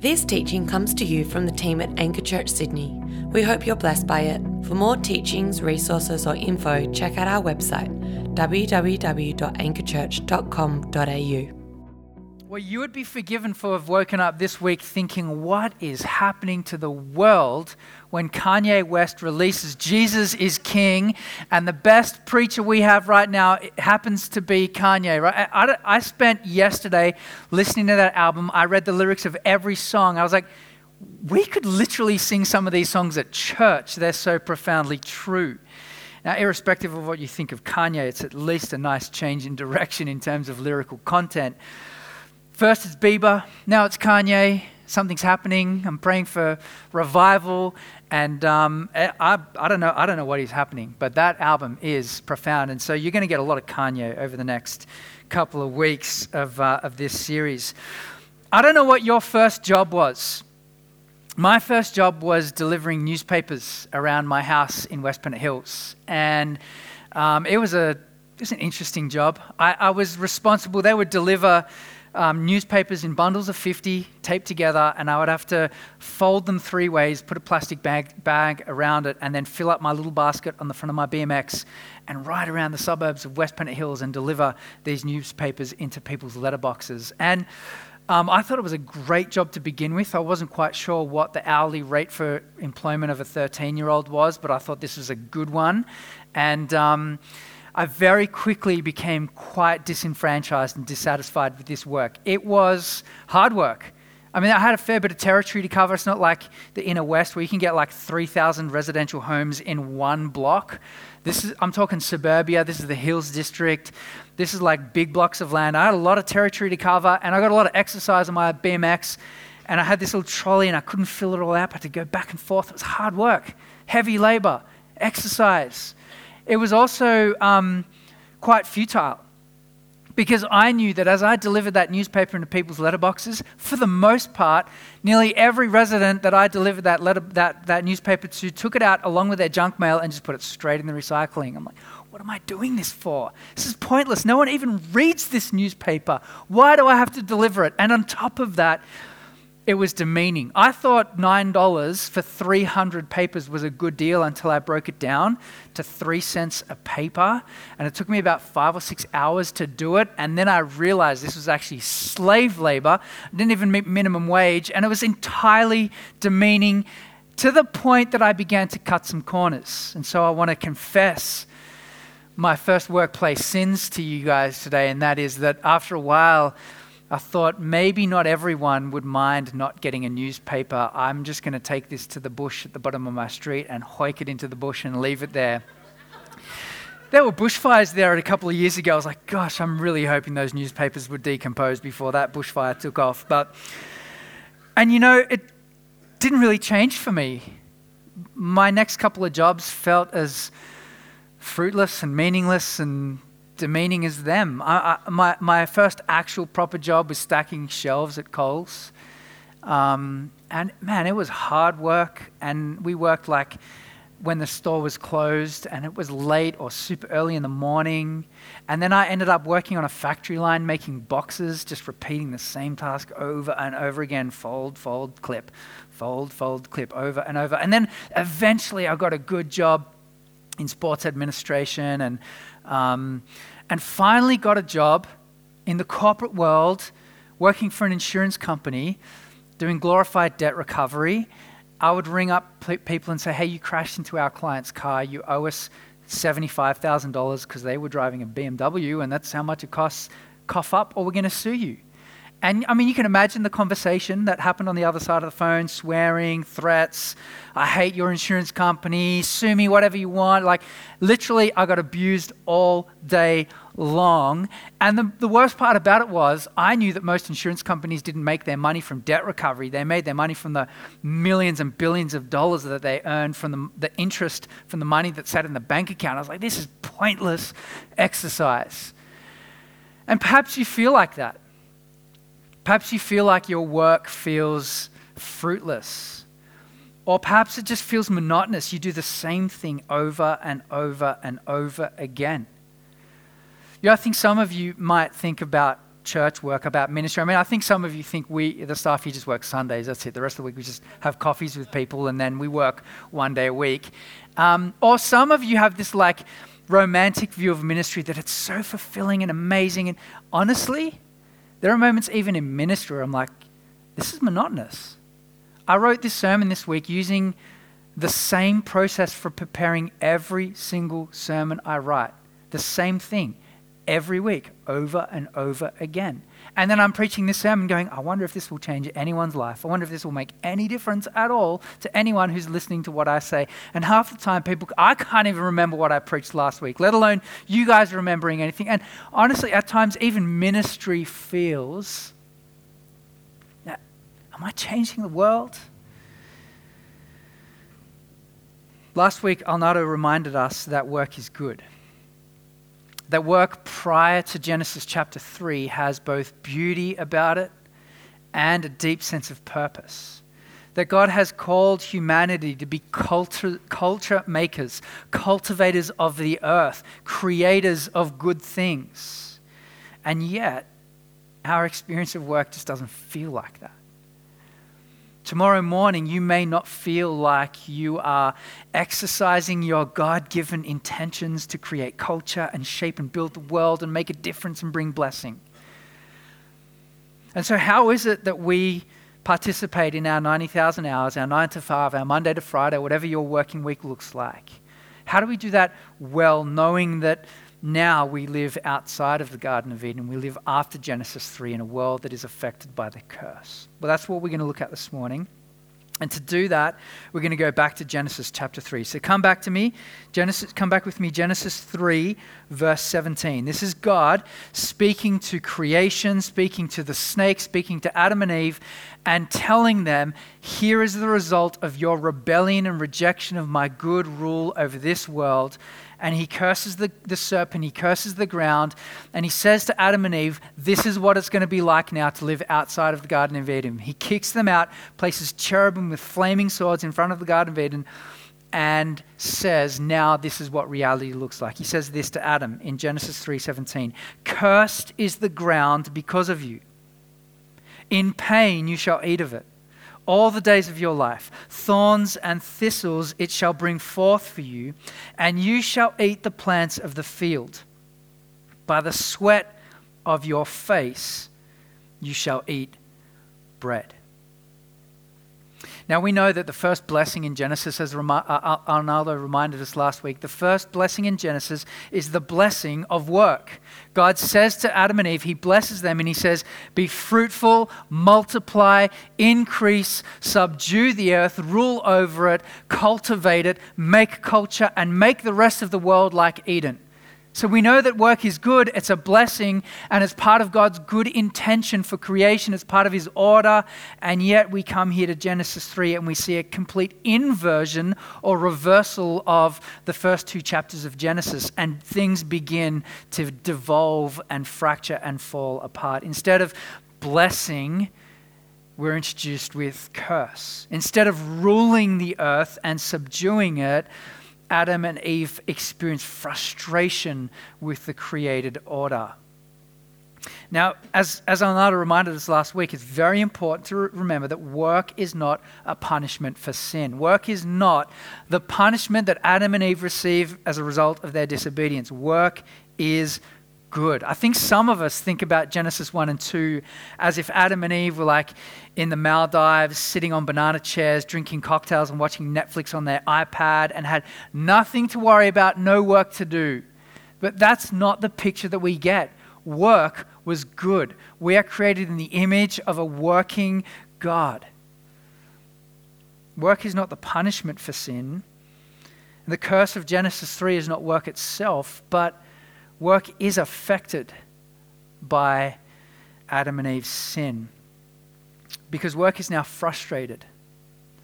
This teaching comes to you from the team at Anchor Church Sydney. We hope you're blessed by it. For more teachings, resources, or info, check out our website www.anchorchurch.com.au. Well, you would be forgiven for have woken up this week thinking, what is happening to the world when Kanye West releases Jesus is King, and the best preacher we have right now happens to be Kanye, right? I, I, I spent yesterday listening to that album. I read the lyrics of every song. I was like, we could literally sing some of these songs at church. They're so profoundly true. Now, irrespective of what you think of Kanye, it's at least a nice change in direction in terms of lyrical content. First it's Bieber, now it's Kanye. Something's happening. I'm praying for revival, and um, I, I, don't know. I don't know what is happening, but that album is profound, and so you're going to get a lot of Kanye over the next couple of weeks of uh, of this series. I don't know what your first job was. My first job was delivering newspapers around my house in West Pennant Hills, and um, it was a it was an interesting job. I, I was responsible. They would deliver um, newspapers in bundles of 50 taped together, and I would have to fold them three ways, put a plastic bag, bag around it, and then fill up my little basket on the front of my BMX and ride around the suburbs of West Pennant Hills and deliver these newspapers into people's letterboxes. And um, I thought it was a great job to begin with. I wasn't quite sure what the hourly rate for employment of a 13 year old was, but I thought this was a good one. And um, I very quickly became quite disenfranchised and dissatisfied with this work. It was hard work. I mean, I had a fair bit of territory to cover. It's not like the inner west where you can get like 3,000 residential homes in one block. This is, I'm talking suburbia. This is the Hills District. This is like big blocks of land. I had a lot of territory to cover, and I got a lot of exercise on my BMX. And I had this little trolley, and I couldn't fill it all up. I had to go back and forth. It was hard work, heavy labor, exercise. It was also um, quite futile because I knew that as I delivered that newspaper into people's letterboxes, for the most part, nearly every resident that I delivered that, letter, that, that newspaper to took it out along with their junk mail and just put it straight in the recycling. I'm like, what am I doing this for? This is pointless. No one even reads this newspaper. Why do I have to deliver it? And on top of that, it was demeaning. I thought $9 for 300 papers was a good deal until I broke it down to 3 cents a paper. And it took me about five or six hours to do it. And then I realized this was actually slave labor. I didn't even meet minimum wage. And it was entirely demeaning to the point that I began to cut some corners. And so I want to confess my first workplace sins to you guys today. And that is that after a while, I thought maybe not everyone would mind not getting a newspaper. I'm just going to take this to the bush at the bottom of my street and hoik it into the bush and leave it there. there were bushfires there a couple of years ago. I was like, gosh, I'm really hoping those newspapers would decompose before that bushfire took off. But, and you know, it didn't really change for me. My next couple of jobs felt as fruitless and meaningless and demeaning as them. I, I, my, my first actual proper job was stacking shelves at Coles. Um, and man, it was hard work. And we worked like when the store was closed and it was late or super early in the morning. And then I ended up working on a factory line making boxes, just repeating the same task over and over again fold, fold, clip, fold, fold, clip, over and over. And then eventually I got a good job in sports administration and um, and finally got a job in the corporate world working for an insurance company doing glorified debt recovery. I would ring up people and say, hey, you crashed into our client's car. You owe us $75,000 because they were driving a BMW, and that's how much it costs. Cough up, or we're going to sue you. And I mean, you can imagine the conversation that happened on the other side of the phone swearing, threats. I hate your insurance company, sue me, whatever you want. Like, literally, I got abused all day long. And the, the worst part about it was, I knew that most insurance companies didn't make their money from debt recovery. They made their money from the millions and billions of dollars that they earned from the, the interest from the money that sat in the bank account. I was like, this is pointless exercise. And perhaps you feel like that. Perhaps you feel like your work feels fruitless. Or perhaps it just feels monotonous. You do the same thing over and over and over again. You know, I think some of you might think about church work, about ministry. I mean, I think some of you think we, the staff here, just work Sundays. That's it. The rest of the week, we just have coffees with people and then we work one day a week. Um, or some of you have this like romantic view of ministry that it's so fulfilling and amazing. And honestly, there are moments even in ministry where I'm like, this is monotonous. I wrote this sermon this week using the same process for preparing every single sermon I write. The same thing every week, over and over again. And then I'm preaching this sermon going, I wonder if this will change anyone's life. I wonder if this will make any difference at all to anyone who's listening to what I say. And half the time, people, I can't even remember what I preached last week, let alone you guys remembering anything. And honestly, at times, even ministry feels, am I changing the world? Last week, Arnaldo reminded us that work is good that work prior to Genesis chapter 3 has both beauty about it and a deep sense of purpose. That God has called humanity to be culture, culture makers, cultivators of the earth, creators of good things. And yet, our experience of work just doesn't feel like that. Tomorrow morning, you may not feel like you are exercising your God given intentions to create culture and shape and build the world and make a difference and bring blessing. And so, how is it that we participate in our 90,000 hours, our 9 to 5, our Monday to Friday, whatever your working week looks like? How do we do that well, knowing that now we live outside of the Garden of Eden. We live after Genesis 3 in a world that is affected by the curse. Well, that's what we're going to look at this morning. And to do that, we're going to go back to Genesis chapter 3. So come back to me. Genesis come back with me Genesis 3 verse 17. This is God speaking to creation, speaking to the snake, speaking to Adam and Eve and telling them, "Here is the result of your rebellion and rejection of my good rule over this world." And he curses the, the serpent, he curses the ground, and he says to Adam and Eve, This is what it's going to be like now to live outside of the Garden of Eden. He kicks them out, places cherubim with flaming swords in front of the Garden of Eden, and says, Now this is what reality looks like. He says this to Adam in Genesis 3:17. Cursed is the ground because of you. In pain you shall eat of it all the days of your life. Thorns and thistles it shall bring forth for you, and you shall eat the plants of the field. By the sweat of your face you shall eat bread. Now we know that the first blessing in Genesis, as uh, uh, Arnaldo reminded us last week, the first blessing in Genesis is the blessing of work. God says to Adam and Eve, He blesses them and He says, Be fruitful, multiply, increase, subdue the earth, rule over it, cultivate it, make culture, and make the rest of the world like Eden. So we know that work is good, it's a blessing, and it's part of God's good intention for creation, it's part of His order, and yet we come here to Genesis 3 and we see a complete inversion or reversal of the first two chapters of Genesis, and things begin to devolve and fracture and fall apart. Instead of blessing, we're introduced with curse. Instead of ruling the earth and subduing it, Adam and Eve experienced frustration with the created order. Now, as, as Arnaldo reminded us last week, it's very important to remember that work is not a punishment for sin. Work is not the punishment that Adam and Eve receive as a result of their disobedience. Work is good. I think some of us think about Genesis 1 and 2 as if Adam and Eve were like in the Maldives, sitting on banana chairs, drinking cocktails, and watching Netflix on their iPad, and had nothing to worry about, no work to do. But that's not the picture that we get. Work was good. We are created in the image of a working God. Work is not the punishment for sin. The curse of Genesis 3 is not work itself, but work is affected by Adam and Eve's sin because work is now frustrated.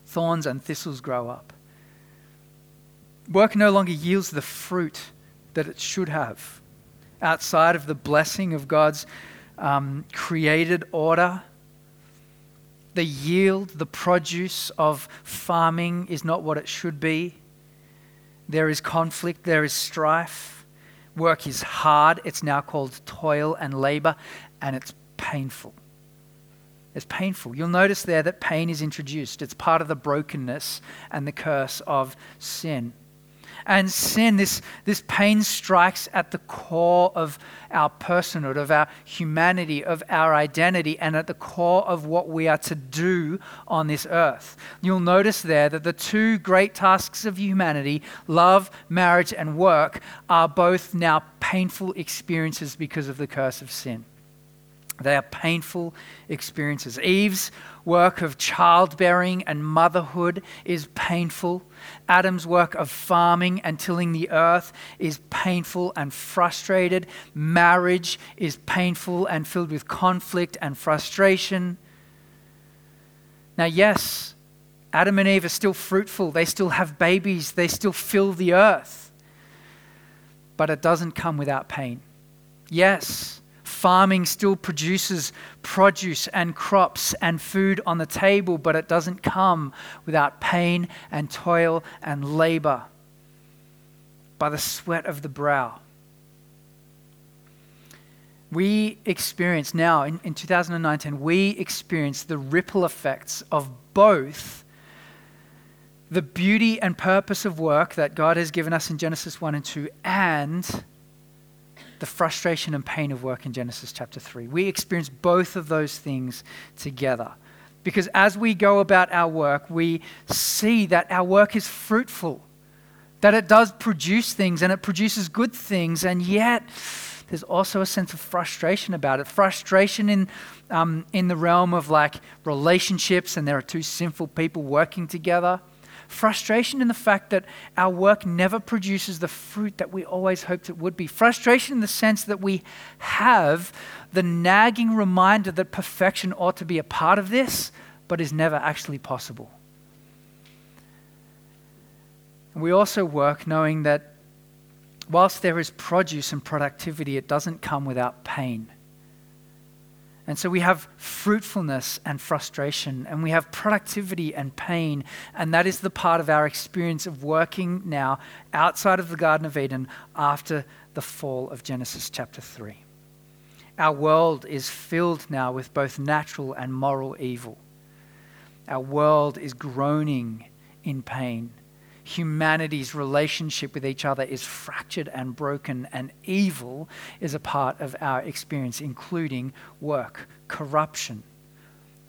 Thorns and thistles grow up. Work no longer yields the fruit that it should have outside of the blessing of God's um, created order. The yield, the produce of farming is not what it should be. There is conflict, there is strife. Work is hard. It's now called toil and labor. and it's painful. It's painful. You'll notice there that pain is introduced. It's part of the brokenness and the curse of sin and sin, this, this pain strikes at the core of our personhood, of our humanity, of our identity, and at the core of what we are to do on this earth. You'll notice there that the two great tasks of humanity, love, marriage, and work, are both now painful experiences because of the curse of sin. They are painful experiences. Eve's work of childbearing and motherhood is painful. Adam's work of farming and tilling the earth is painful and frustrated. Marriage is painful and filled with conflict and frustration. Now, yes, Adam and Eve are still fruitful. They still have babies. They still fill the earth. But it doesn't come without pain. Yes, farming still produces produce and crops and food on the table, but it doesn't come without pain and toil and labor by the sweat of the brow. We experience now, in, in 2019, we experience the ripple effects of both the beauty and purpose of work that God has given us in Genesis 1 and 2 and the frustration and pain of work in Genesis chapter 3. We experience both of those things together. Because as we go about our work, we see that our work is fruitful, that it does produce things and it produces good things, and yet there's also a sense of frustration about it. Frustration in, um, in the realm of like relationships, and there are two sinful people working together Frustration in the fact that our work never produces the fruit that we always hoped it would be. Frustration in the sense that we have the nagging reminder that perfection ought to be a part of this, but is never actually possible. We also work knowing that whilst there is produce and productivity, it doesn't come without pain. And so we have fruitfulness and frustration, and we have productivity and pain. And that is the part of our experience of working now outside of the Garden of Eden after the fall of Genesis chapter 3. Our world is filled now with both natural and moral evil. Our world is groaning in pain humanity's relationship with each other is fractured and broken, and evil is a part of our experience, including work, corruption,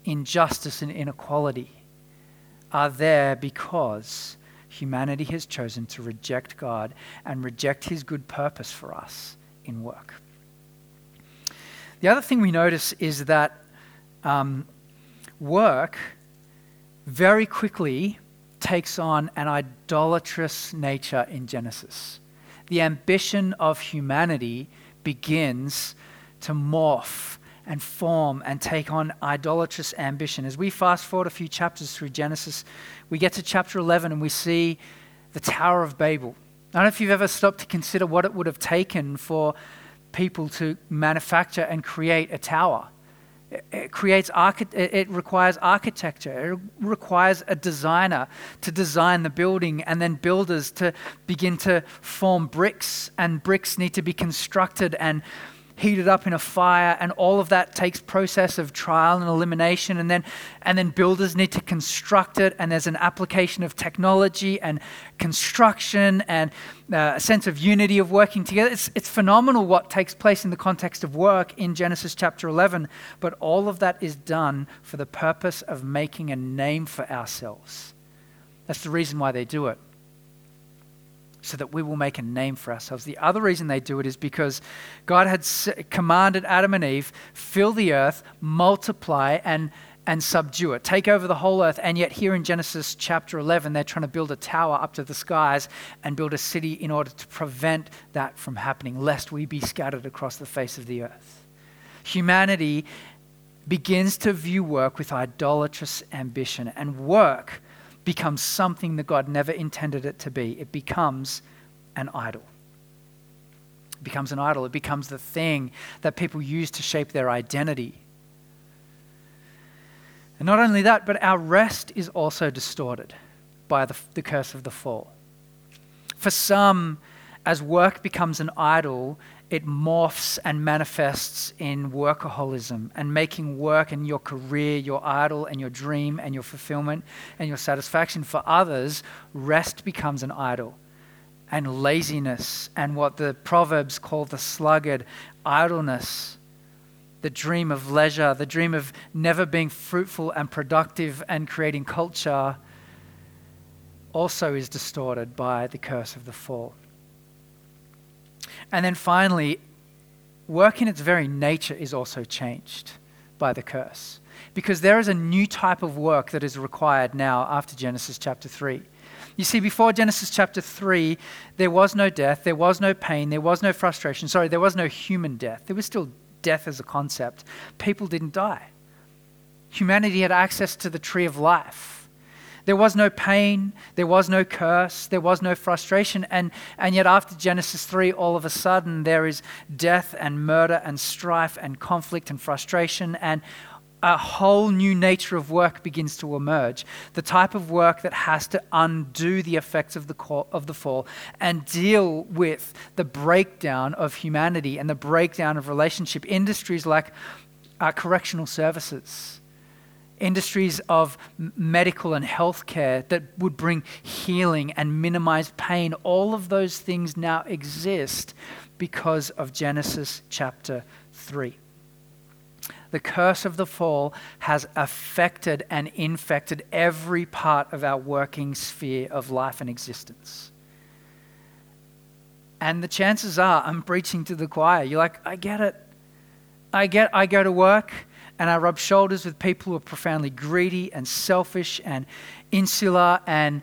injustice, and inequality are there because humanity has chosen to reject God and reject his good purpose for us in work. The other thing we notice is that um, work very quickly takes on an idolatrous nature in Genesis. The ambition of humanity begins to morph and form and take on idolatrous ambition. As we fast forward a few chapters through Genesis, we get to chapter 11 and we see the Tower of Babel. I don't know if you've ever stopped to consider what it would have taken for people to manufacture and create a tower. It creates it requires architecture. It requires a designer to design the building and then builders to begin to form bricks and bricks need to be constructed and heated up in a fire and all of that takes process of trial and elimination and then and then builders need to construct it and there's an application of technology and construction and uh, a sense of unity of working together. It's, it's phenomenal what takes place in the context of work in genesis chapter 11 but all of that is done for the purpose of making a name for ourselves. That's the reason why they do it so that we will make a name for ourselves. The other reason they do it is because God had commanded Adam and Eve fill the earth, multiply, and and subdue it, take over the whole earth. And yet, here in Genesis chapter 11, they're trying to build a tower up to the skies and build a city in order to prevent that from happening, lest we be scattered across the face of the earth. Humanity begins to view work with idolatrous ambition, and work becomes something that God never intended it to be. It becomes an idol. It becomes an idol. It becomes the thing that people use to shape their identity. And not only that, but our rest is also distorted by the, the curse of the fall. For some, as work becomes an idol, it morphs and manifests in workaholism and making work and your career your idol and your dream and your fulfillment and your satisfaction. For others, rest becomes an idol and laziness and what the Proverbs call the sluggard, idleness, the dream of leisure, the dream of never being fruitful and productive and creating culture also is distorted by the curse of the fall. And then finally, work in its very nature is also changed by the curse. Because there is a new type of work that is required now after Genesis chapter 3. You see, before Genesis chapter 3, there was no death, there was no pain, there was no frustration. Sorry, there was no human death. There was still death as a concept. People didn't die. Humanity had access to the tree of life there was no pain, there was no curse, there was no frustration. And, and yet, after Genesis 3, all of a sudden, there is death and murder and strife and conflict and frustration. And a whole new nature of work begins to emerge. The type of work that has to undo the effects of the, call, of the fall and deal with the breakdown of humanity and the breakdown of relationship. Industries like uh, correctional services industries of medical and healthcare that would bring healing and minimize pain. All of those things now exist because of Genesis chapter 3. The curse of the fall has affected and infected every part of our working sphere of life and existence. And the chances are, I'm preaching to the choir. You're like, I get it. I get I go to work and I rub shoulders with people who are profoundly greedy and selfish and insular and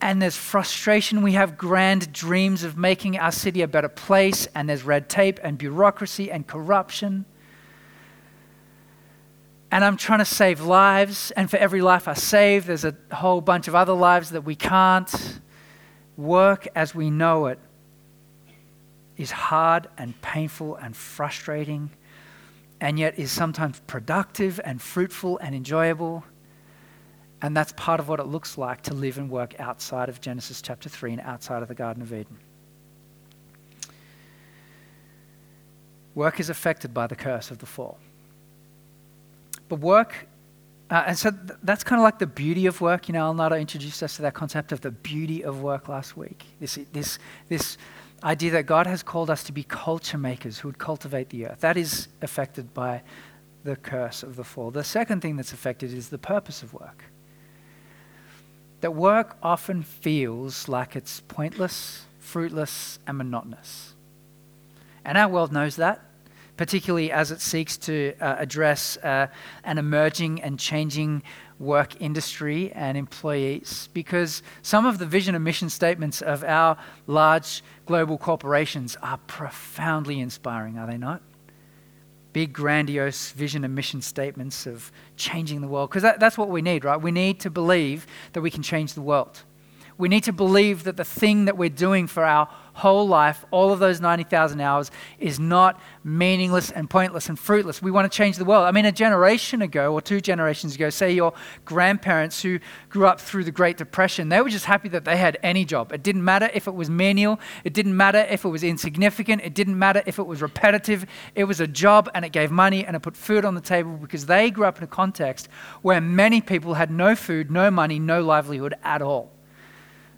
and there's frustration. We have grand dreams of making our city a better place, and there's red tape and bureaucracy and corruption. And I'm trying to save lives, and for every life I save, there's a whole bunch of other lives that we can't. Work as we know it is hard and painful and frustrating and yet is sometimes productive and fruitful and enjoyable. And that's part of what it looks like to live and work outside of Genesis chapter 3 and outside of the Garden of Eden. Work is affected by the curse of the fall. But work, uh, and so th- that's kind of like the beauty of work. You know, Arnaldo introduced us to that concept of the beauty of work last week. This, this, this idea that God has called us to be culture makers who would cultivate the earth. That is affected by the curse of the fall. The second thing that's affected is the purpose of work. That work often feels like it's pointless, fruitless, and monotonous. And our world knows that, particularly as it seeks to uh, address uh, an emerging and changing work industry and employees because some of the vision and mission statements of our large global corporations are profoundly inspiring, are they not? Big, grandiose vision and mission statements of changing the world. Because that, that's what we need, right? We need to believe that we can change the world. We need to believe that the thing that we're doing for our whole life, all of those 90,000 hours, is not meaningless and pointless and fruitless. We want to change the world. I mean, a generation ago or two generations ago, say your grandparents who grew up through the Great Depression, they were just happy that they had any job. It didn't matter if it was menial, it didn't matter if it was insignificant, it didn't matter if it was repetitive. It was a job and it gave money and it put food on the table because they grew up in a context where many people had no food, no money, no livelihood at all.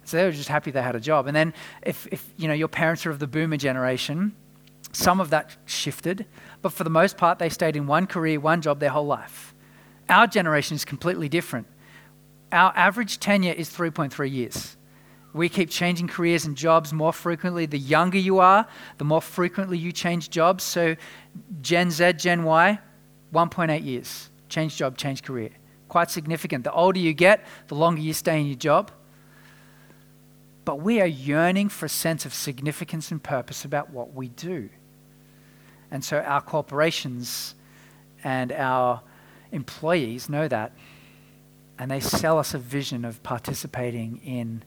So they were just happy they had a job. And then if, if you know, your parents are of the boomer generation, some of that shifted, but for the most part, they stayed in one career, one job their whole life. Our generation is completely different. Our average tenure is 3.3 years. We keep changing careers and jobs more frequently. The younger you are, the more frequently you change jobs. So, Gen Z, Gen Y, 1.8 years. Change job, change career. Quite significant. The older you get, the longer you stay in your job but we are yearning for a sense of significance and purpose about what we do. And so our corporations and our employees know that, and they sell us a vision of participating in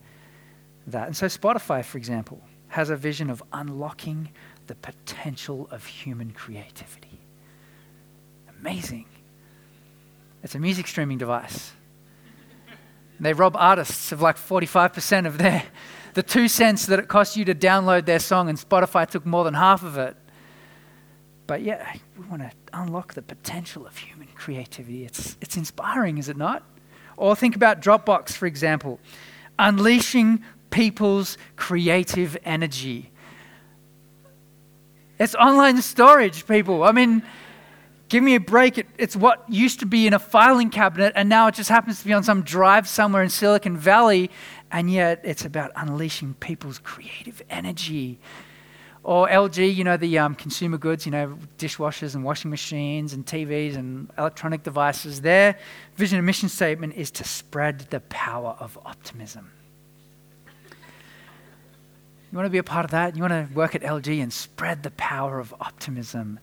that. And so Spotify, for example, has a vision of unlocking the potential of human creativity. Amazing. It's a music streaming device. They rob artists of like 45% of their the two cents that it cost you to download their song, and Spotify took more than half of it. But yeah, we want to unlock the potential of human creativity. It's, it's inspiring, is it not? Or think about Dropbox, for example, unleashing people's creative energy. It's online storage, people. I mean, give me a break. It, it's what used to be in a filing cabinet, and now it just happens to be on some drive somewhere in Silicon Valley, and yet it's about unleashing people's creative energy. Or LG, you know, the um, consumer goods, you know, dishwashers and washing machines and TVs and electronic devices, their vision and mission statement is to spread the power of optimism. You want to be a part of that? You want to work at LG and spread the power of optimism.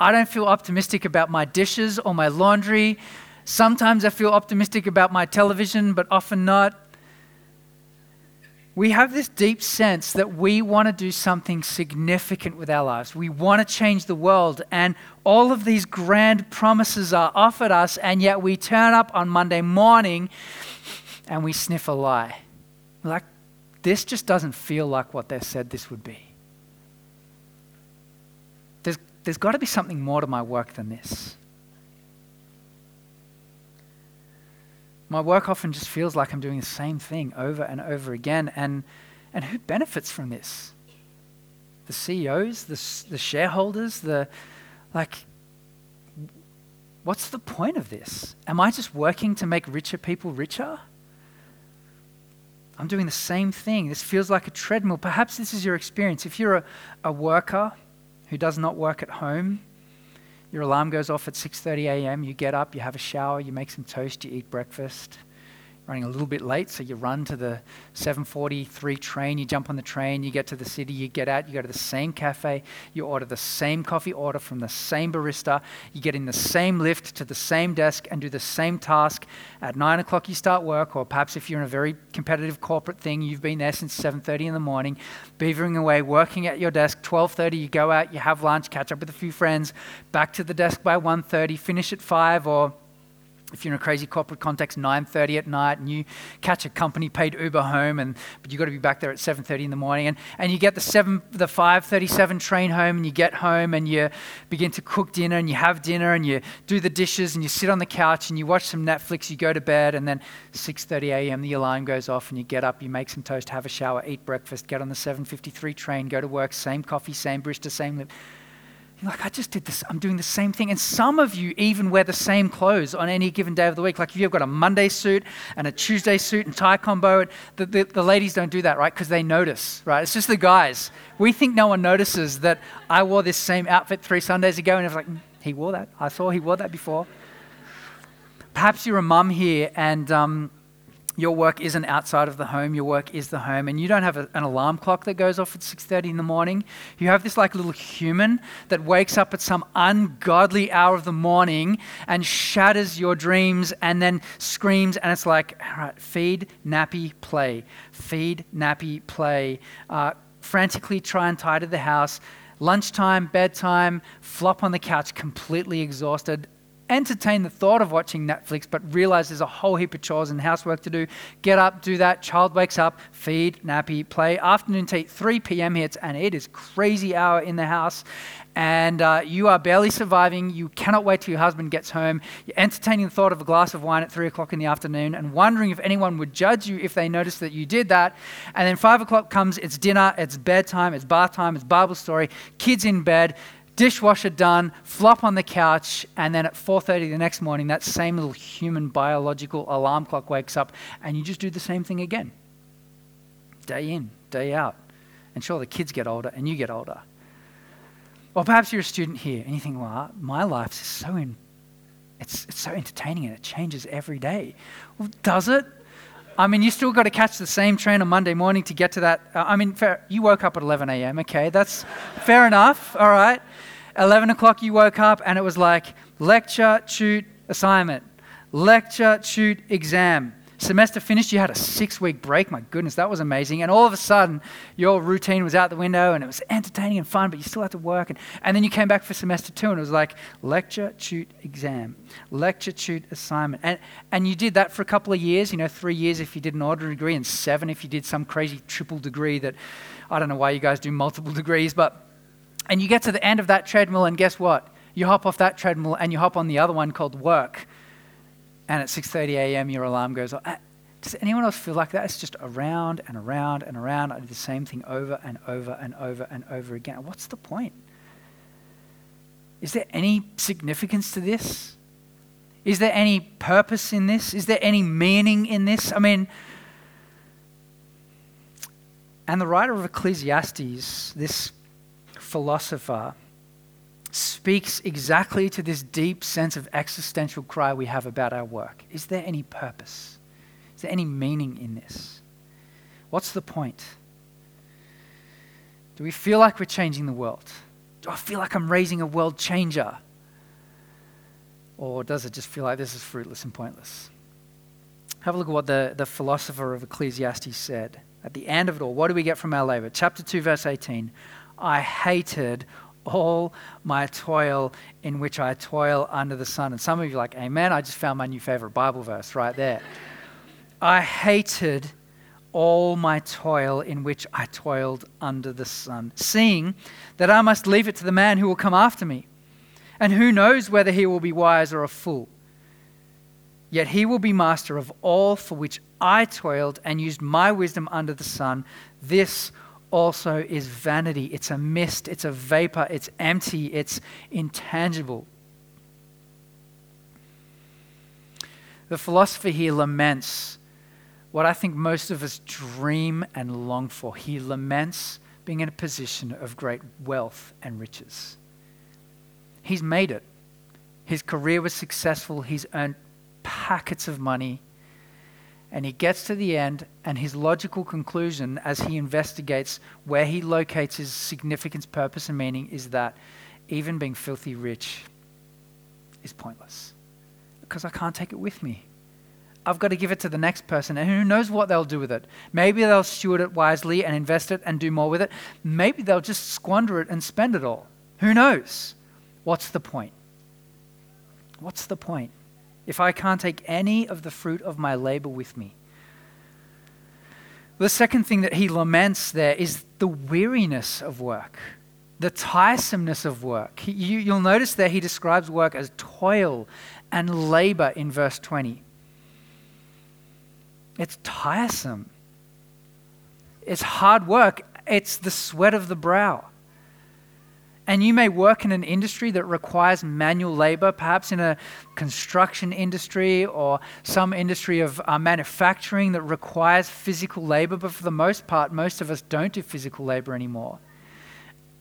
I don't feel optimistic about my dishes or my laundry. Sometimes I feel optimistic about my television, but often not. We have this deep sense that we want to do something significant with our lives. We want to change the world, and all of these grand promises are offered us, and yet we turn up on Monday morning and we sniff a lie. like, this just doesn't feel like what they said this would be. There's, got to be something more to my work than this. My work often just feels like I'm doing the same thing over and over again. And, and who benefits from this? The CEOs, the, the shareholders, the like, what's the point of this? Am I just working to make richer people richer? I'm doing the same thing. This feels like a treadmill. Perhaps this is your experience. If you're a, a worker who does not work at home, your alarm goes off at 6:30 a.m. You get up, you have a shower, you make some toast, you eat breakfast running a little bit late, so you run to the 743 train, you jump on the train, you get to the city, you get out, you go to the same cafe, you order the same coffee order from the same barista, you get in the same lift to the same desk and do the same task. At 9 o'clock you start work, or perhaps if you're in a very competitive corporate thing, you've been there since 7.30 in the morning, beavering away, working at your desk, 12.30 you go out, you have lunch, catch up with a few friends, back to the desk by 1.30, finish at 5 or if you're in a crazy corporate context 9.30 at night and you catch a company paid uber home and but you've got to be back there at 7.30 in the morning and, and you get the 7 the 5.37 train home and you get home and you begin to cook dinner and you have dinner and you do the dishes and you sit on the couch and you watch some netflix you go to bed and then 6.30 a.m the alarm goes off and you get up you make some toast have a shower eat breakfast get on the 7.53 train go to work same coffee same barista same lip like, I just did this. I'm doing the same thing. And some of you even wear the same clothes on any given day of the week. Like if you've got a Monday suit and a Tuesday suit and tie combo, the, the, the ladies don't do that, right? Because they notice, right? It's just the guys. We think no one notices that I wore this same outfit three Sundays ago. And it's like, mm, he wore that. I saw he wore that before. Perhaps you're a mum here and um, your work isn't outside of the home your work is the home. And you don't have a, an alarm clock that goes off at 6.30 in the morning. You have this like little human that wakes up at some ungodly hour of the morning and shatters your dreams and then screams and it's like all right feed nappy play. Feed nappy play. Uh, frantically try and tidy the house. Lunchtime bedtime flop on the couch completely exhausted entertain the thought of watching Netflix, but realize there's a whole heap of chores and housework to do. Get up, do that. Child wakes up, feed, nappy, play. Afternoon tea, 3 p.m. hits, and it is crazy hour in the house. And uh, you are barely surviving. You cannot wait till your husband gets home. You're entertaining the thought of a glass of wine at 3 o'clock in the afternoon and wondering if anyone would judge you if they noticed that you did that. And then 5 o'clock comes, it's dinner, it's bedtime, it's bath time, it's Bible story, kids in bed dishwasher done, flop on the couch, and then at 4:30 the next morning, that same little human biological alarm clock wakes up, and you just do the same thing again, day in, day out. And sure, the kids get older, and you get older. Or perhaps you're a student here, and you think, well, my life is so in, it's, it's so entertaining, and it changes every day. Well, does it? I mean, you still got to catch the same train on Monday morning to get to that. Uh, I mean, fair, you woke up at 11 a.m., okay? That's fair enough, all right? 11 o'clock you woke up and it was like lecture, shoot, assignment, lecture, shoot, exam, Semester finished, you had a six week break. My goodness, that was amazing. And all of a sudden, your routine was out the window and it was entertaining and fun, but you still had to work. And, and then you came back for semester two and it was like lecture, tute, exam, lecture, tute, assignment. And, and you did that for a couple of years, you know, three years if you did an ordinary degree and seven if you did some crazy triple degree that I don't know why you guys do multiple degrees, but. And you get to the end of that treadmill, and guess what? You hop off that treadmill and you hop on the other one called work and at 6:30 a.m. your alarm goes off. Uh, does anyone else feel like that? It's just around and around and around. I do the same thing over and over and over and over again. What's the point? Is there any significance to this? Is there any purpose in this? Is there any meaning in this? I mean, and the writer of Ecclesiastes, this philosopher, speaks exactly to this deep sense of existential cry we have about our work. Is there any purpose? Is there any meaning in this? What's the point? Do we feel like we're changing the world? Do I feel like I'm raising a world changer? Or does it just feel like this is fruitless and pointless? Have a look at what the, the philosopher of Ecclesiastes said. At the end of it all, what do we get from our labor? Chapter 2, verse 18. I hated all my toil in which I toil under the sun. And some of you are like, Amen. I just found my new favorite Bible verse right there. I hated all my toil in which I toiled under the sun, seeing that I must leave it to the man who will come after me. And who knows whether he will be wise or a fool? Yet he will be master of all for which I toiled and used my wisdom under the sun. This also is vanity. It's a mist, it's a vapor, it's empty, it's intangible. The philosopher here laments what I think most of us dream and long for. He laments being in a position of great wealth and riches. He's made it. His career was successful, he's earned packets of money. And he gets to the end, and his logical conclusion as he investigates where he locates his significance, purpose, and meaning is that even being filthy rich is pointless because I can't take it with me. I've got to give it to the next person, and who knows what they'll do with it. Maybe they'll steward it wisely and invest it and do more with it. Maybe they'll just squander it and spend it all. Who knows? What's the point? What's the point? If I can't take any of the fruit of my labor with me. The second thing that he laments there is the weariness of work, the tiresomeness of work. You, you'll notice there he describes work as toil and labor in verse 20. It's tiresome, it's hard work, it's the sweat of the brow. And you may work in an industry that requires manual labor, perhaps in a construction industry or some industry of uh, manufacturing that requires physical labor, but for the most part, most of us don't do physical labor anymore.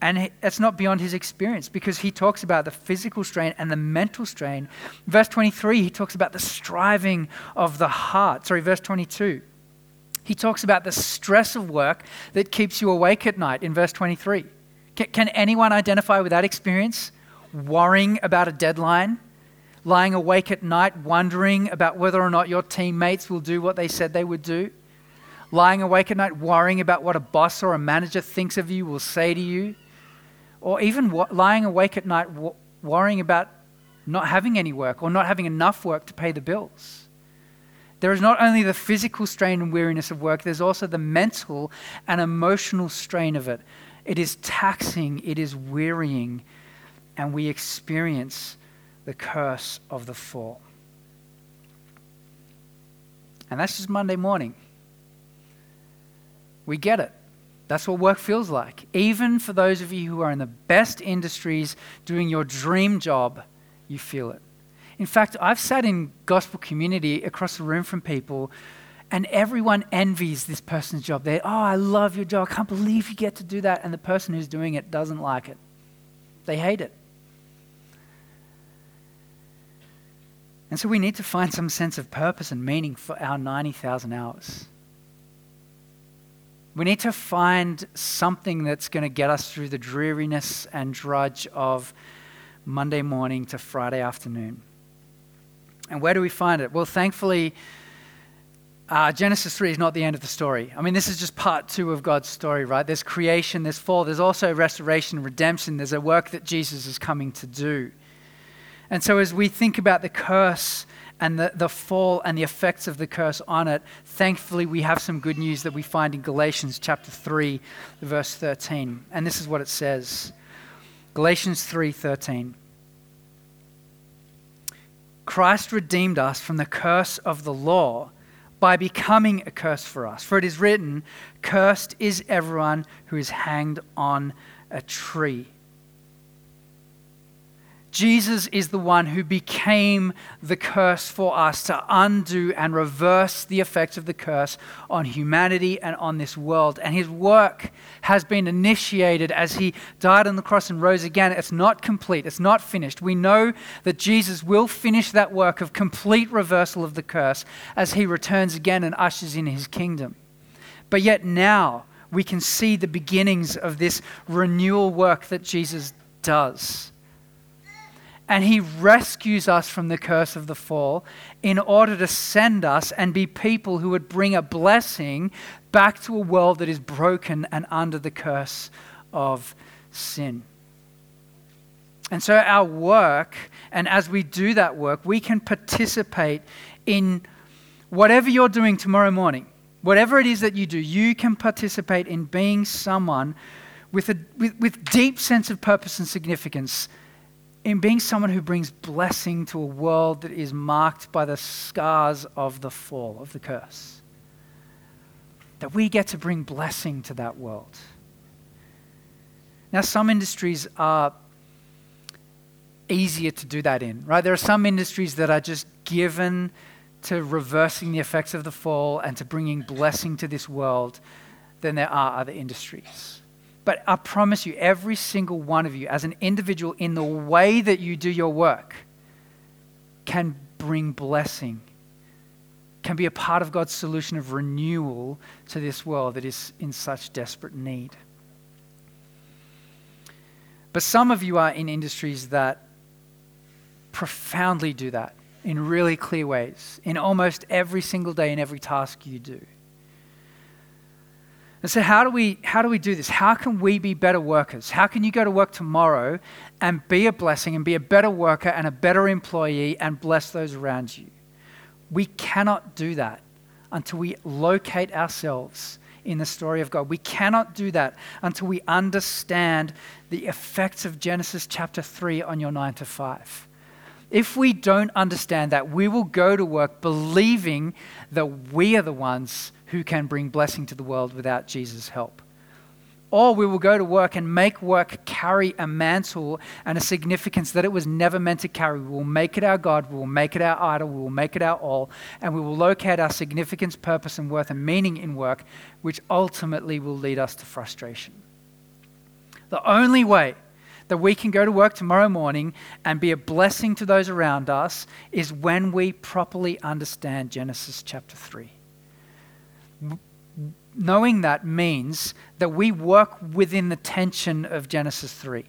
And that's not beyond his experience because he talks about the physical strain and the mental strain. Verse 23, he talks about the striving of the heart. Sorry, verse 22. He talks about the stress of work that keeps you awake at night in verse 23. Can, can anyone identify with that experience? Worrying about a deadline, lying awake at night, wondering about whether or not your teammates will do what they said they would do, lying awake at night, worrying about what a boss or a manager thinks of you, will say to you, or even lying awake at night, worrying about not having any work or not having enough work to pay the bills. There is not only the physical strain and weariness of work, there's also the mental and emotional strain of it. It is taxing, it is wearying, and we experience the curse of the fall. And that's just Monday morning. We get it. That's what work feels like. Even for those of you who are in the best industries doing your dream job, you feel it. In fact, I've sat in gospel community across the room from people and everyone envies this person's job. They, oh, I love your job. I can't believe you get to do that. And the person who's doing it doesn't like it. They hate it. And so we need to find some sense of purpose and meaning for our 90,000 hours. We need to find something that's going to get us through the dreariness and drudge of Monday morning to Friday afternoon. And where do we find it? Well, thankfully, uh, Genesis 3 is not the end of the story. I mean, this is just part two of God's story, right? There's creation, there's fall, there's also restoration, redemption, there's a work that Jesus is coming to do. And so, as we think about the curse and the, the fall and the effects of the curse on it, thankfully, we have some good news that we find in Galatians chapter 3, verse 13. And this is what it says Galatians 3 13. Christ redeemed us from the curse of the law by becoming a curse for us. For it is written, Cursed is everyone who is hanged on a tree. Jesus is the one who became the curse for us to undo and reverse the effects of the curse on humanity and on this world. And his work has been initiated as he died on the cross and rose again. It's not complete, it's not finished. We know that Jesus will finish that work of complete reversal of the curse as he returns again and ushers in his kingdom. But yet now we can see the beginnings of this renewal work that Jesus does and he rescues us from the curse of the fall in order to send us and be people who would bring a blessing back to a world that is broken and under the curse of sin. And so, our work, and as we do that work, we can participate in whatever you're doing tomorrow morning. Whatever it is that you do, you can participate in being someone with a with, with deep sense of purpose and significance in being someone who brings blessing to a world that is marked by the scars of the fall, of the curse. That we get to bring blessing to that world. Now, some industries are easier to do that in, right? There are some industries that are just given to reversing the effects of the fall and to bringing blessing to this world than there are other industries. But I promise you, every single one of you, as an individual, in the way that you do your work, can bring blessing, can be a part of God's solution of renewal to this world that is in such desperate need. But some of you are in industries that profoundly do that in really clear ways, in almost every single day, in every task you do. And so, how do, we, how do we do this? How can we be better workers? How can you go to work tomorrow and be a blessing and be a better worker and a better employee and bless those around you? We cannot do that until we locate ourselves in the story of God. We cannot do that until we understand the effects of Genesis chapter 3 on your 9 to 5. If we don't understand that, we will go to work believing that we are the ones who can bring blessing to the world without Jesus' help. Or we will go to work and make work carry a mantle and a significance that it was never meant to carry. We will make it our God, we will make it our idol, we will make it our all, and we will locate our significance, purpose, and worth and meaning in work, which ultimately will lead us to frustration. The only way that we can go to work tomorrow morning and be a blessing to those around us is when we properly understand Genesis chapter 3 knowing that means that we work within the tension of Genesis 3.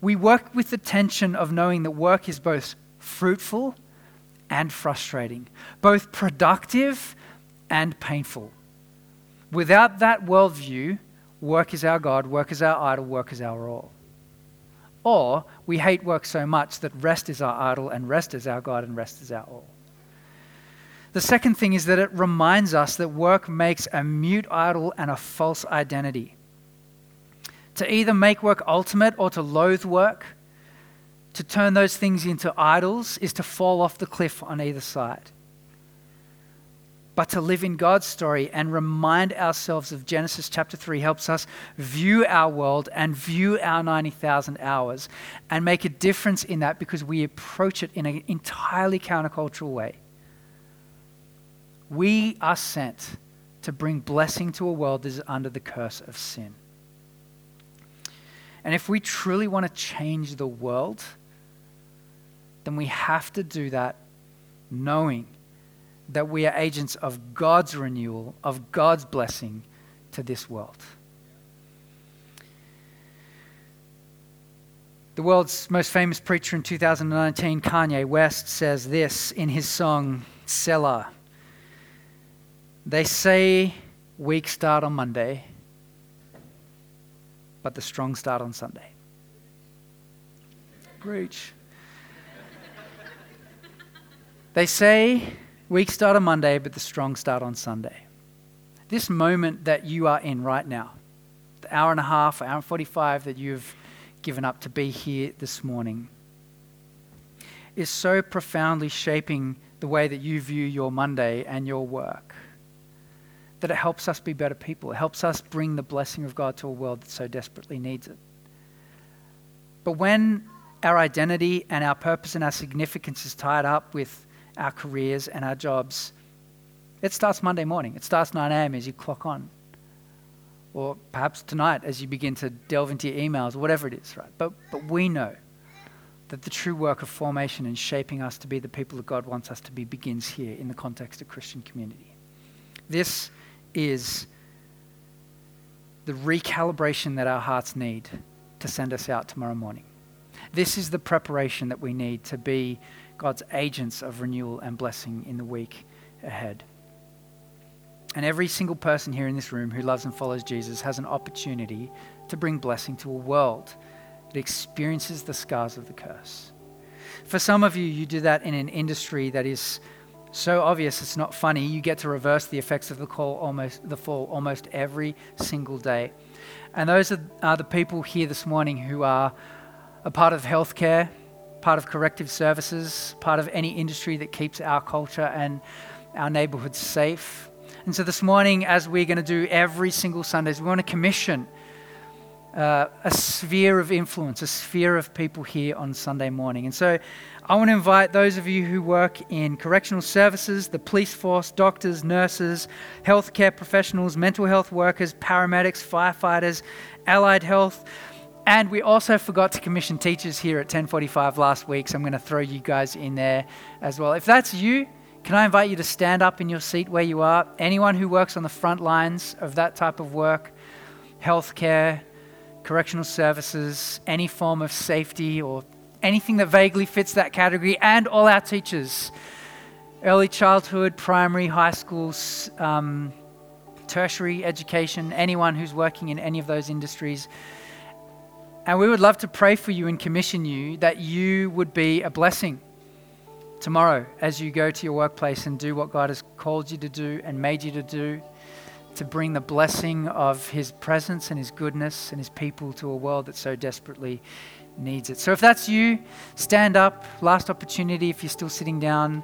We work with the tension of knowing that work is both fruitful and frustrating, both productive and painful. Without that worldview, work is our God, work is our idol, work is our all. Or we hate work so much that rest is our idol, and rest is our God, and rest is our all. The second thing is that it reminds us that work makes a mute idol and a false identity. To either make work ultimate or to loathe work, to turn those things into idols, is to fall off the cliff on either side. But to live in God's story and remind ourselves of Genesis chapter 3 helps us view our world and view our 90,000 hours and make a difference in that because we approach it in an entirely countercultural way. We are sent to bring blessing to a world that is under the curse of sin. And if we truly want to change the world, then we have to do that knowing that we are agents of God's renewal, of God's blessing to this world. The world's most famous preacher in 2019, Kanye West, says this in his song Selah. They say weak start on Monday, but the strong start on Sunday. Preach. They say weak start on Monday, but the strong start on Sunday. This moment that you are in right now, the hour and a half, hour and 45 that you've given up to be here this morning, is so profoundly shaping the way that you view your Monday and your work that it helps us be better people. It helps us bring the blessing of God to a world that so desperately needs it. But when our identity and our purpose and our significance is tied up with our careers and our jobs, it starts Monday morning. It starts 9 a.m. as you clock on. Or perhaps tonight as you begin to delve into your emails, whatever it is, right? But, but we know that the true work of formation and shaping us to be the people that God wants us to be begins here in the context of Christian community. This is the recalibration that our hearts need to send us out tomorrow morning. This is the preparation that we need to be God's agents of renewal and blessing in the week ahead. And every single person here in this room who loves and follows Jesus has an opportunity to bring blessing to a world that experiences the scars of the curse. For some of you, you do that in an industry that is so obvious it's not funny. You get to reverse the effects of the almost the fall almost every single day. And those are, are the people here this morning who are a part of healthcare, part of corrective services, part of any industry that keeps our culture and our neighborhoods safe. And so this morning, as we're going to do every single Sundays, we want to commission uh, a sphere of influence, a sphere of people here on Sunday morning. And so I want to invite those of you who work in correctional services, the police force, doctors, nurses, healthcare professionals, mental health workers, paramedics, firefighters, allied health. And we also forgot to commission teachers here at 1045 last week, so I'm going to throw you guys in there as well. If that's you, can I invite you to stand up in your seat where you are? Anyone who works on the front lines of that type of work, healthcare, correctional services, any form of safety or anything that vaguely fits that category, and all our teachers early childhood, primary, high schools, um, tertiary education, anyone who's working in any of those industries. And we would love to pray for you and commission you that you would be a blessing tomorrow as you go to your workplace and do what God has called you to do and made you to do to bring the blessing of His presence and His goodness and His people to a world that so desperately needs it. So if that's you, stand up. Last opportunity if you're still sitting down.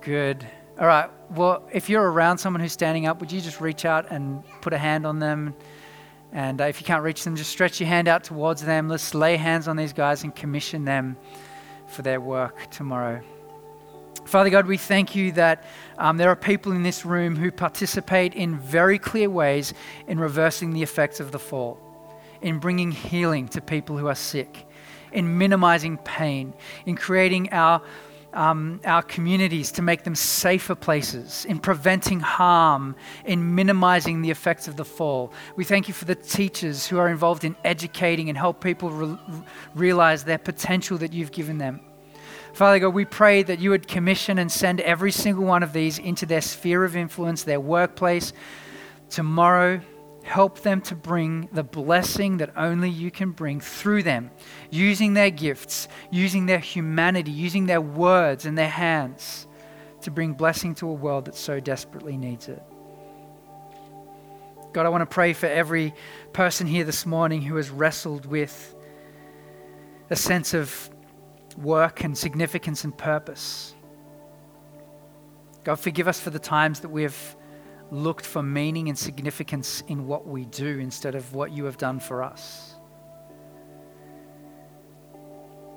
Good. All right. Well, if you're around someone who's standing up, would you just reach out and put a hand on them? And uh, if you can't reach them, just stretch your hand out towards them. Let's lay hands on these guys and commission them for their work tomorrow. Father God, we thank you that um, there are people in this room who participate in very clear ways in reversing the effects of the fall, in bringing healing to people who are sick, in minimizing pain, in creating our, um, our communities to make them safer places, in preventing harm, in minimizing the effects of the fall. We thank you for the teachers who are involved in educating and help people re- realize their potential that you've given them. Father God, we pray that you would commission and send every single one of these into their sphere of influence, their workplace tomorrow. Help them to bring the blessing that only you can bring through them, using their gifts, using their humanity, using their words and their hands to bring blessing to a world that so desperately needs it. God, I want to pray for every person here this morning who has wrestled with a sense of work and significance and purpose. God, forgive us for the times that we have looked for meaning and significance in what we do instead of what you have done for us.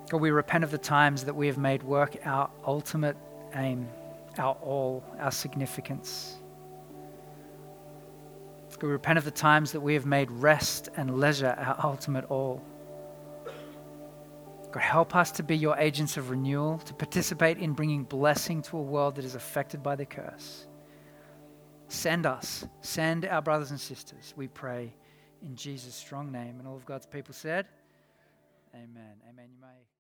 God, we repent of the times that we have made work our ultimate aim, our all, our significance. God, we repent of the times that we have made rest and leisure our ultimate all. God, help us to be your agents of renewal, to participate in bringing blessing to a world that is affected by the curse. Send us, send our brothers and sisters, we pray in Jesus' strong name. And all of God's people said, Amen. Amen. You may.